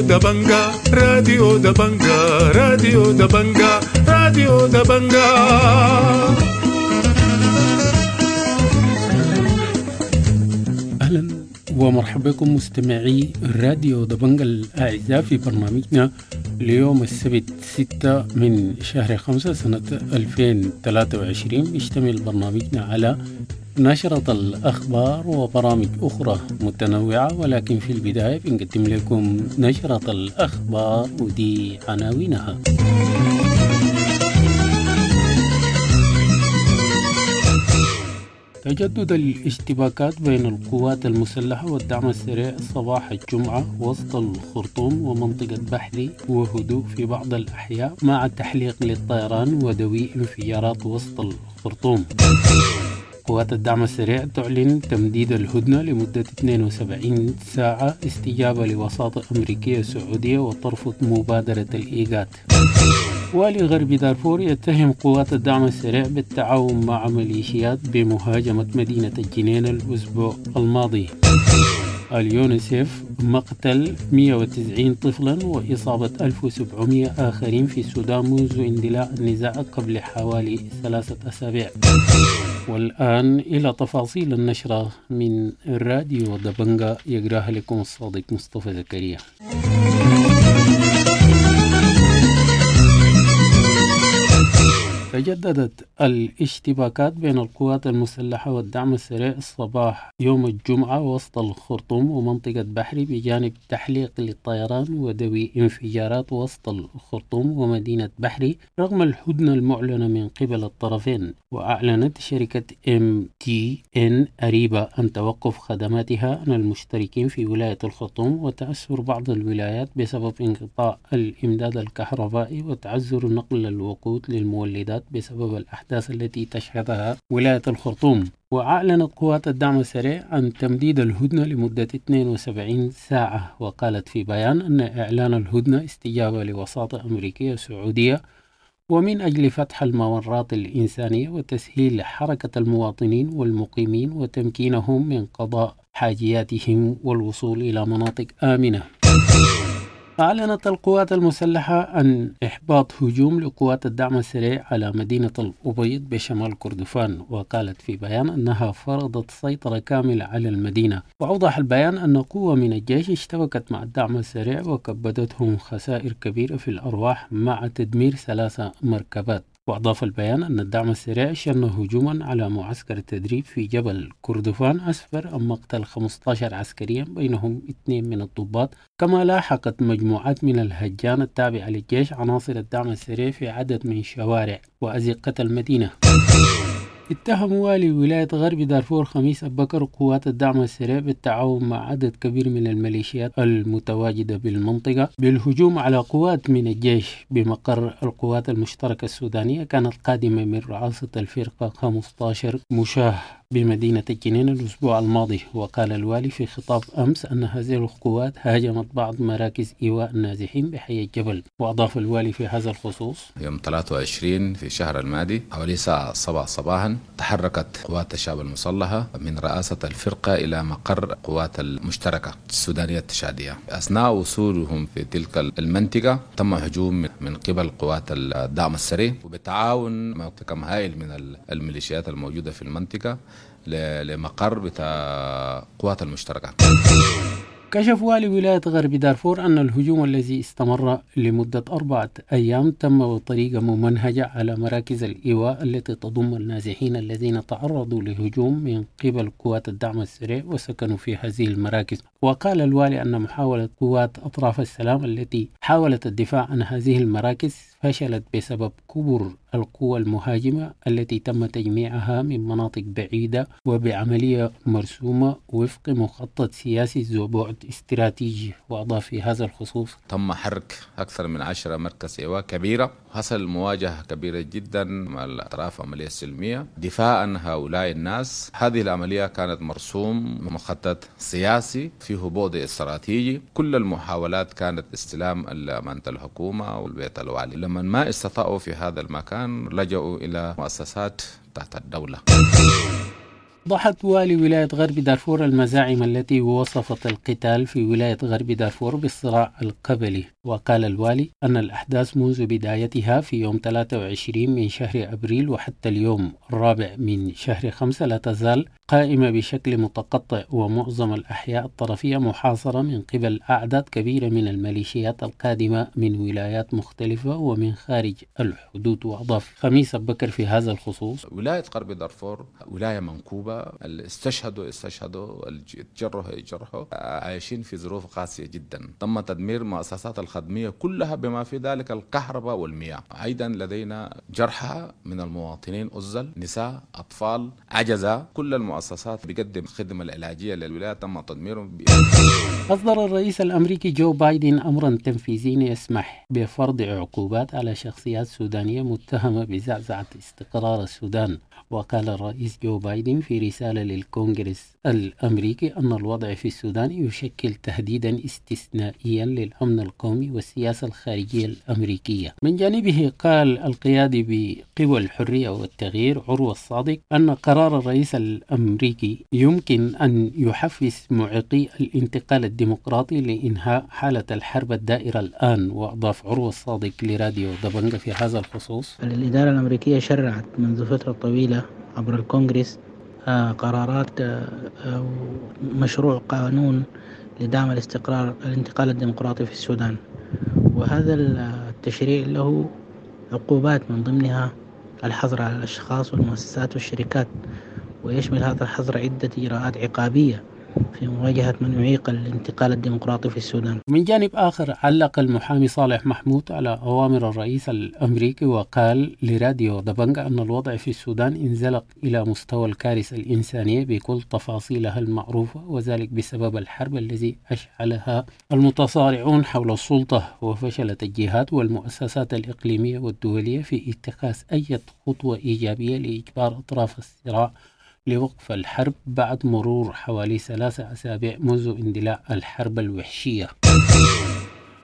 دبنجا راديو دبنجا راديو دبنجا راديو دبنجا أهلا ومرحبا بكم مستمعي راديو دبنجا الاعزاء في برنامجنا ليوم السبت 6 من شهر 5 سنة 2023 يشتمل برنامجنا على نشرة الأخبار وبرامج أخرى متنوعة ولكن في البداية بنقدم لكم نشرة الأخبار ودي عناوينها. تجدد الاشتباكات بين القوات المسلحة والدعم السريع صباح الجمعة وسط الخرطوم ومنطقة بحري وهدوء في بعض الأحياء مع تحليق للطيران ودوي انفجارات وسط الخرطوم. قوات الدعم السريع تعلن تمديد الهدنة لمدة 72 ساعة استجابة لوساطة أمريكية سعودية وترفض مبادرة الإيجاد. والي غرب دارفور يتهم قوات الدعم السريع بالتعاون مع ميليشيات بمهاجمة مدينة الجنين الأسبوع الماضي. اليونيسيف مقتل 190 طفلا وإصابة 1700 آخرين في السودان منذ اندلاع النزاع قبل حوالي ثلاثة أسابيع. والآن إلى تفاصيل النشرة من الراديو دبنجا يقراها لكم الصادق مصطفى زكريا. تجددت الاشتباكات بين القوات المسلحة والدعم السريع الصباح يوم الجمعة وسط الخرطوم ومنطقة بحري بجانب تحليق للطيران ودوي انفجارات وسط الخرطوم ومدينة بحري رغم الهدنة المعلنة من قبل الطرفين. وأعلنت شركة MTN أريبا عن توقف خدماتها عن المشتركين في ولاية الخرطوم وتأثر بعض الولايات بسبب انقطاع الإمداد الكهربائي وتعذر نقل الوقود للمولدات بسبب الأحداث التي تشهدها ولاية الخرطوم وأعلنت قوات الدعم السريع عن تمديد الهدنة لمدة 72 ساعة. وقالت في بيان أن إعلان الهدنة استجابة لوساطة أمريكية سعودية ومن أجل فتح الممرات الإنسانية وتسهيل حركة المواطنين والمقيمين وتمكينهم من قضاء حاجياتهم والوصول إلى مناطق آمنة. أعلنت القوات المسلحة عن إحباط هجوم لقوات الدعم السريع على مدينة الأبيض بشمال كردفان وقالت في بيان أنها فرضت سيطرة كاملة على المدينة. وأوضح البيان أن قوة من الجيش اشتبكت مع الدعم السريع وكبدتهم خسائر كبيرة في الأرواح مع تدمير ثلاثة مركبات. وأضاف البيان أن الدعم السريع شن هجوما على معسكر التدريب في جبل كردفان أسفر عن مقتل 15 عسكريا بينهم اثنين من الضباط. كما لاحقت مجموعات من الهجان التابعة للجيش عناصر الدعم السريع في عدد من شوارع وأزقة المدينة. اتهم والي ولاية غرب دارفور خميس بكر قوات الدعم السريع بالتعاون مع عدد كبير من الميليشيات المتواجدة بالمنطقة بالهجوم على قوات من الجيش بمقر القوات المشتركة السودانية كانت قادمة من رئاسة الفرقة 15 مشاه. بمدينة الجنين الأسبوع الماضي وقال الوالي في خطاب أمس أن هذه القوات هاجمت بعض مراكز إيواء النازحين بحي الجبل. وأضاف الوالي في هذا الخصوص يوم 23 في الشهر الماضي حوالي الساعة 7 صباحا تحركت قوات الشعب المسلحة من رئاسة الفرقة إلى مقر قوات المشتركة السودانية التشادية. أثناء وصولهم في تلك المنطقة تم هجوم من قبل قوات الدعم السريع. وبالتعاون مع كم هائل من الميليشيات الموجودة في المنطقة لمقر بتاع قوات المشتركة. كشف والي ولاية غرب دارفور أن الهجوم الذي استمر لمدة أربعة أيام تم بطريقة ممنهجة على مراكز الإيواء التي تضم النازحين الذين تعرضوا لهجوم من قبل قوات الدعم السريع وسكنوا في هذه المراكز. وقال الوالي أن محاولة قوات أطراف السلام التي حاولت الدفاع عن هذه المراكز فشلت بسبب كبر القوى المهاجمة التي تم تجميعها من مناطق بعيدة وبعملية مرسومة وفق مخطط سياسي ذو بعد استراتيجي. وأضاف في هذا الخصوص تم حرك أكثر من عشرة مركز إيواء كبيرة. حصل مواجهة كبيرة جدا مع الأطراف العملية السلمية. دفاعا هؤلاء الناس هذه العملية كانت مرسوم مخطط سياسي فيه بعد استراتيجي. كل المحاولات كانت استلام أمانة الحكومة والبيت الوالي. لما ما استطاعوا في هذا المكان لجأوا إلى مؤسسات تحت الدولة. ضحت والي ولاية غرب دارفور المزاعم التي وصفت القتال في ولاية غرب دارفور بالصراع القبلي. وقال الوالي أن الأحداث منذ بدايتها في يوم 23 من شهر أبريل وحتى اليوم الرابع من شهر 5 لا تزال قائمة بشكل متقطع ومعظم الأحياء الطرفية محاصرة من قبل أعداد كبيرة من الميليشيات القادمة من ولايات مختلفة ومن خارج الحدود وأضاف. خميس بكر في هذا الخصوص. ولاية غرب دارفور ولاية منكوبة اللي استشهدوا استشهدوا جرحوا جرحوا عايشين في ظروف قاسية جدا. تم تدمير المؤسسات الخدمية كلها بما في ذلك الكهرباء والمياه. أيضا لدينا جرحى من المواطنين أزل نساء أطفال عجزة. كل المؤسسات بقدم خدمة العلاجية للولاية تم تدميرهم أصدر الرئيس الأمريكي جو بايدن أمرا تنفيذيا يسمح بفرض عقوبات على شخصيات سودانية متهمة بزعزعة استقرار السودان. وقال الرئيس جو بايدن في رسالة للكونغرس الأمريكي أن الوضع في السودان يشكل تهديدا استثنائيا للأمن القومي والسياسة الخارجية الأمريكية. من جانبه قال القيادي بقوى الحرية والتغيير عروة الصادق أن قرار الرئيس الأمريكي يمكن أن يحفز معيقي الانتقال الديمقراطي لإنهاء حالة الحرب الدائرة الآن. وأضاف عروة الصادق لراديو دبنجة في هذا الخصوص الإدارة الأمريكية شرعت منذ فترة طويلة عبر الكونغرس آه، قرارات آه، أو مشروع قانون لدعم الاستقرار الانتقال الديمقراطي في السودان. وهذا التشريع له عقوبات من ضمنها الحظر على الأشخاص والمؤسسات والشركات ويشمل هذا الحظر عدة إجراءات عقابية. في مواجهة من يعيق الانتقال الديمقراطي في السودان. من جانب آخر علق المحامي صالح محمود على أوامر الرئيس الأمريكي وقال لراديو دبنجا أن الوضع في السودان انزلق إلى مستوى الكارثة الإنسانية بكل تفاصيلها المعروفة وذلك بسبب الحرب الذي أشعلها المتصارعون حول السلطة وفشلت الجهات والمؤسسات الإقليمية والدولية في اتخاذ أي خطوة إيجابية لإجبار أطراف الصراع لوقف الحرب بعد مرور حوالي ثلاثة أسابيع منذ اندلاع الحرب الوحشية.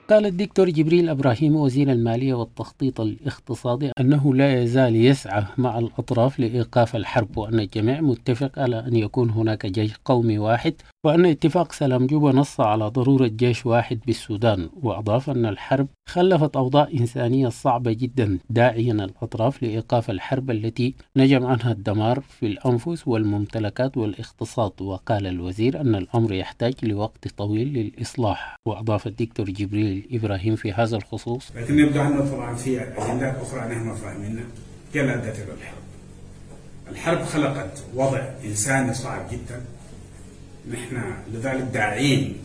قال الدكتور جبريل إبراهيم وزير المالية والتخطيط الاقتصادي أنه لا يزال يسعى مع الأطراف لإيقاف الحرب وأن الجميع متفق على أن يكون هناك جيش قومي واحد وأن اتفاق سلام جوبا نص على ضرورة جيش واحد بالسودان وأضاف أن الحرب خلفت أوضاع إنسانية صعبة جدا داعيا الأطراف لإيقاف الحرب التي نجم عنها الدمار في الأنفس والممتلكات والاقتصاد. وقال الوزير أن الأمر يحتاج لوقت طويل للإصلاح. وأضاف الدكتور جبريل إبراهيم في هذا الخصوص لكن يبدو أن طبعا في أجندات أخرى نحن فاهمينها هي أدت إلى الحرب. الحرب خلقت وضع إنساني صعب جدا نحن لذلك داعين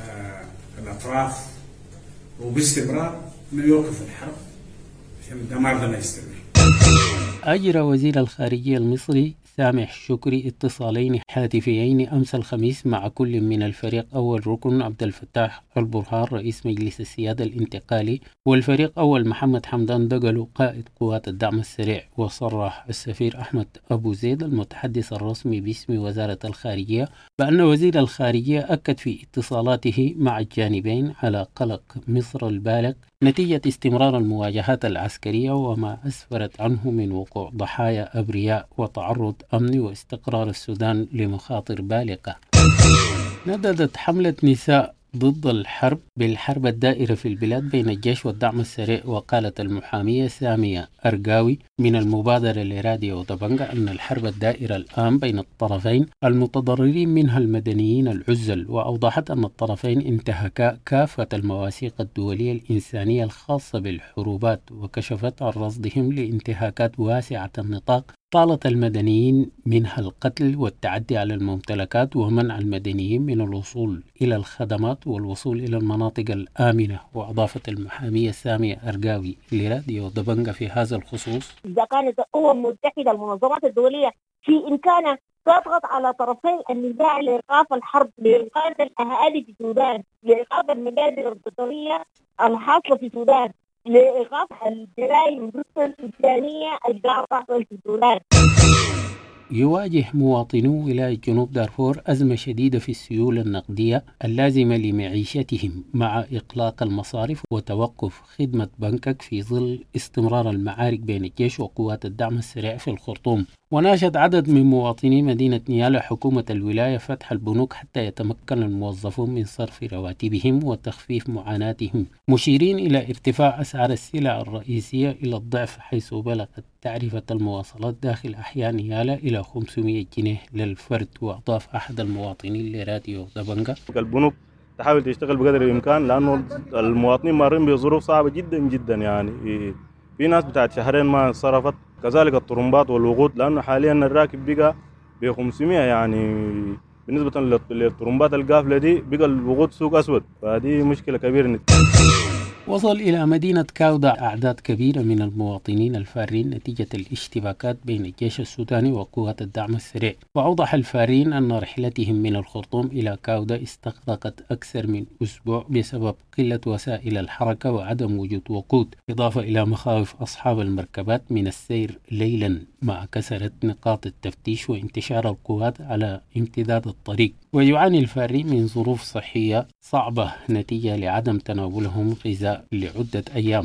آه الأطراف وباستمرار انه يوقف الحرب عشان الدمار ده ما يستمر. أجرى وزير الخارجية المصري سامح شكري اتصالين هاتفيين أمس الخميس مع كل من الفريق أول ركن عبد الفتاح البرهان رئيس مجلس السيادة الانتقالي والفريق أول محمد حمدان دقلو قائد قوات الدعم السريع وصرح السفير أحمد أبو زيد المتحدث الرسمي باسم وزارة الخارجية بأن وزير الخارجية أكد في اتصالاته مع الجانبين على قلق مصر البالغ نتيجة استمرار المواجهات العسكرية وما أسفرت عنه من وقوع ضحايا أبرياء وتعرض أمن واستقرار السودان لمخاطر بالغة. نددت حملة نساء ضد الحرب بالحرب الدائرة في البلاد بين الجيش والدعم السريع وقالت المحامية سامية أرقاوي من المبادرة لراديو طبنجة أن الحرب الدائرة الآن بين الطرفين المتضررين منها المدنيين العزل وأوضحت أن الطرفين انتهكا كافة المواثيق الدولية الإنسانية الخاصة بالحروبات وكشفت عن رصدهم لانتهاكات واسعة النطاق طالت المدنيين منها القتل والتعدي على الممتلكات ومنع المدنيين من الوصول إلى الخدمات والوصول إلى المناطق الآمنة وأضافت المحامية سامية أرقاوي لراديو دبنجة في هذا الخصوص. إذا كانت الأمم المتحدة المنظمات الدولية في إمكانها تضغط على طرفي النزاع لإيقاف الحرب لإنقاذ الأهالي في السودان لإيقاف المجازر البشرية الحاصلة في السودان. لإيقاف الجرائم ضد الإنسانية الجارة تحصل يواجه مواطنو ولاية جنوب دارفور أزمة شديدة في السيولة النقدية اللازمة لمعيشتهم مع إقلاق المصارف وتوقف خدمة بنكك في ظل استمرار المعارك بين الجيش وقوات الدعم السريع في الخرطوم. وناشد عدد من مواطني مدينة نيالا حكومة الولاية فتح البنوك حتى يتمكن الموظفون من صرف رواتبهم وتخفيف معاناتهم. مشيرين إلى ارتفاع أسعار السلع الرئيسية إلى الضعف حيث بلغت تعرفة المواصلات داخل أحياء نيالا إلى 500 جنيه للفرد. وأضاف أحد المواطنين لراديو دبنجا البنوك تحاول تشتغل بقدر الإمكان لأنه المواطنين مارين بظروف صعبة جدا جدا يعني. في ناس بتاعت شهرين ما صرفت كذلك الطرمبات والوقود لأنه حاليا الراكب بقى ب 500 يعني بالنسبة للطرمبات القافلة دي بقى الوقود سوق أسود فهذه مشكلة كبيرة. وصل إلى مدينة كاودا. أعداد كبيرة من المواطنين الفارين نتيجة الاشتباكات بين الجيش السوداني وقوات الدعم السريع. وأوضح الفارين أن رحلتهم من الخرطوم إلى كاودا استغرقت أكثر من أسبوع بسبب قلة وسائل الحركة وعدم وجود وقود. إضافة إلى مخاوف أصحاب المركبات من السير ليلا مع كسرة نقاط التفتيش وانتشار القوات على امتداد الطريق. ويعاني الفارين من ظروف صحية صعبة نتيجة لعدم تناولهم غذاء لعدة أيام.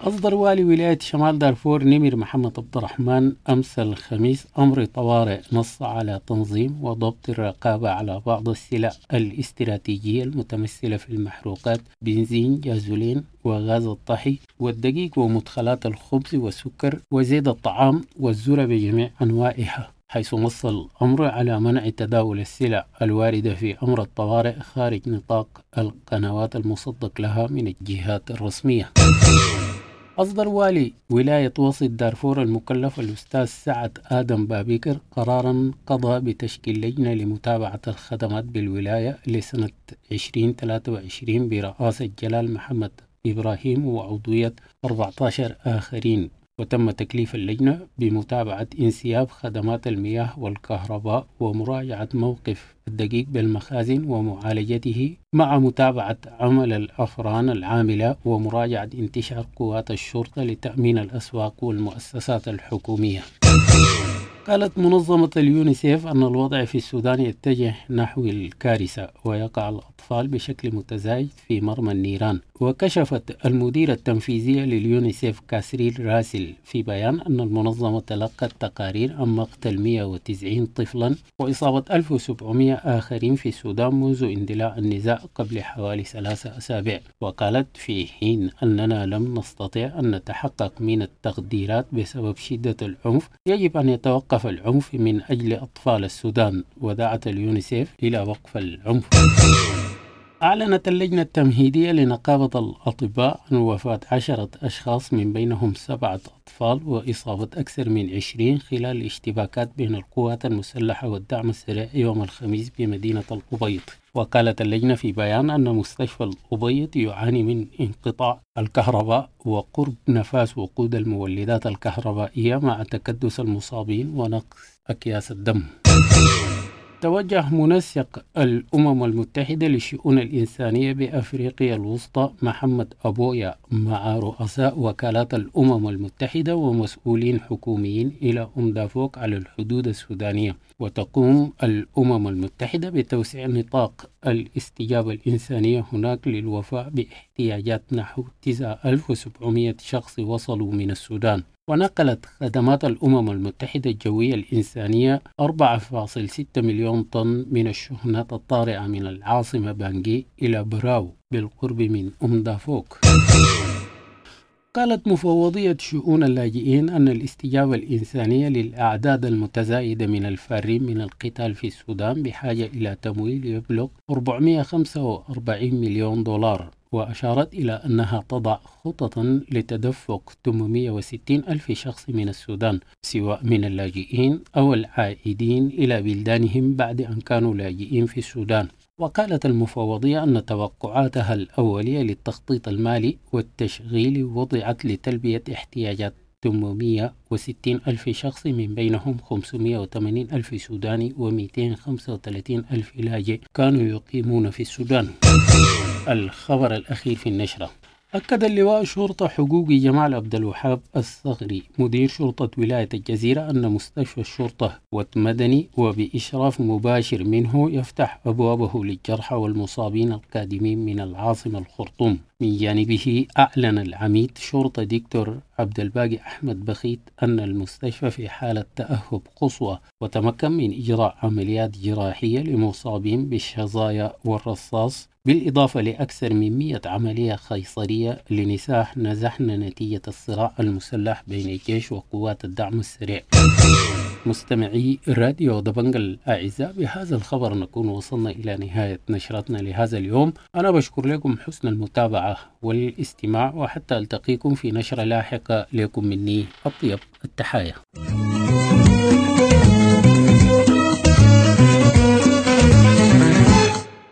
أصدر والي ولاية شمال دارفور نمر محمد عبد الرحمن أمس الخميس أمر طوارئ نص على تنظيم وضبط الرقابة على بعض السلع الاستراتيجية المتمثلة في المحروقات بنزين جازولين وغاز الطهي والدقيق ومدخلات الخبز والسكر وزيت الطعام والذرة بجميع أنواعها. حيث نص الأمر على منع تداول السلع الواردة في أمر الطوارئ خارج نطاق القنوات المصدق لها من الجهات الرسمية. أصدر والي ولاية وسط دارفور المكلف الأستاذ سعد آدم بابيكر قرارا قضى بتشكيل لجنة لمتابعة الخدمات بالولاية لسنة 2023 برئاسة جلال محمد إبراهيم وعضوية 14 آخرين. وتم تكليف اللجنة بمتابعة انسياب خدمات المياه والكهرباء ومراجعة موقف الدقيق بالمخازن ومعالجته مع متابعة عمل الأفران العاملة ومراجعة انتشار قوات الشرطة لتأمين الأسواق والمؤسسات الحكومية. قالت منظمة اليونيسيف أن الوضع في السودان يتجه نحو الكارثة ويقع الأطفال بشكل متزايد في مرمى النيران. وكشفت المديرة التنفيذية لليونيسيف كاثرين راسل في بيان أن المنظمة تلقت تقارير عن مقتل 190 طفلا وإصابة 1700 آخرين في السودان منذ اندلاع النزاع قبل حوالي ثلاثة أسابيع. وقالت في حين أننا لم نستطع أن نتحقق من التقديرات بسبب شدة العنف يجب أن يتوقف العنف من أجل أطفال السودان ودعت اليونيسيف إلى وقف العنف. أعلنت اللجنة التمهيدية لنقابة الأطباء عن وفاة عشرة أشخاص من بينهم سبعة أطفال وإصابة أكثر من عشرين خلال اشتباكات بين القوات المسلحة والدعم السريع يوم الخميس بمدينة الأبيض وقالت اللجنة في بيان أن مستشفى الأبيض يعاني من انقطاع الكهرباء وقرب نفاذ وقود المولدات الكهربائية مع تكدس المصابين ونقص أكياس الدم. توجه منسق الأمم المتحدة للشؤون الإنسانية بأفريقيا الوسطى محمد أبويا مع رؤساء وكالات الأمم المتحدة ومسؤولين حكوميين إلى أم دافوك على الحدود السودانية. وتقوم الأمم المتحدة بتوسيع نطاق الاستجابة الإنسانية هناك للوفاء باحتياجات نحو 9700 شخص وصلوا من السودان. ونقلت خدمات الأمم المتحدة الجوية الإنسانية 4.6 مليون طن من الشحنات الطارئة من العاصمة بانجي إلى براو بالقرب من أم دافوك. قالت مفوضية شؤون اللاجئين أن الاستجابة الإنسانية للأعداد المتزايدة من الفارين من القتال في السودان بحاجة إلى تمويل يبلغ 445 مليون دولار. وأشارت إلى أنها تضع خططا لتدفق 860 ألف شخص من السودان سواء من اللاجئين أو العائدين إلى بلدانهم بعد أن كانوا لاجئين في السودان. وقالت المفوضية أن توقعاتها الأولية للتخطيط المالي والتشغيل وضعت لتلبية احتياجات 860 ألف شخص من بينهم 580 ألف سوداني و235 ألف لاجئ كانوا يقيمون في السودان. الخبر الأخير في النشرة. أكد اللواء شرطة حقوقي جمال عبد الوهاب الصغري مدير شرطة ولاية الجزيرة أن مستشفى الشرطة والمدني وبإشراف مباشر منه يفتح أبوابه للجرحى والمصابين القادمين من العاصمة الخرطوم. من جانبه أعلن العميد شرطة دكتور عبد الباقي أحمد بخيت أن المستشفى في حالة تأهب قصوى وتمكن من إجراء عمليات جراحية لمصابين بالشظايا والرصاص بالإضافة لأكثر من 100 عملية قيصرية لنساء نزحن نتيجة الصراع المسلح بين الجيش وقوات الدعم السريع. مستمعي راديو دبنج الأعزاء بهذا الخبر نكون وصلنا إلى نهاية نشرتنا لهذا اليوم. أنا بشكر لكم حسن المتابعة والاستماع وحتى ألتقيكم في نشرة لاحقة لكم مني أطيب التحايا.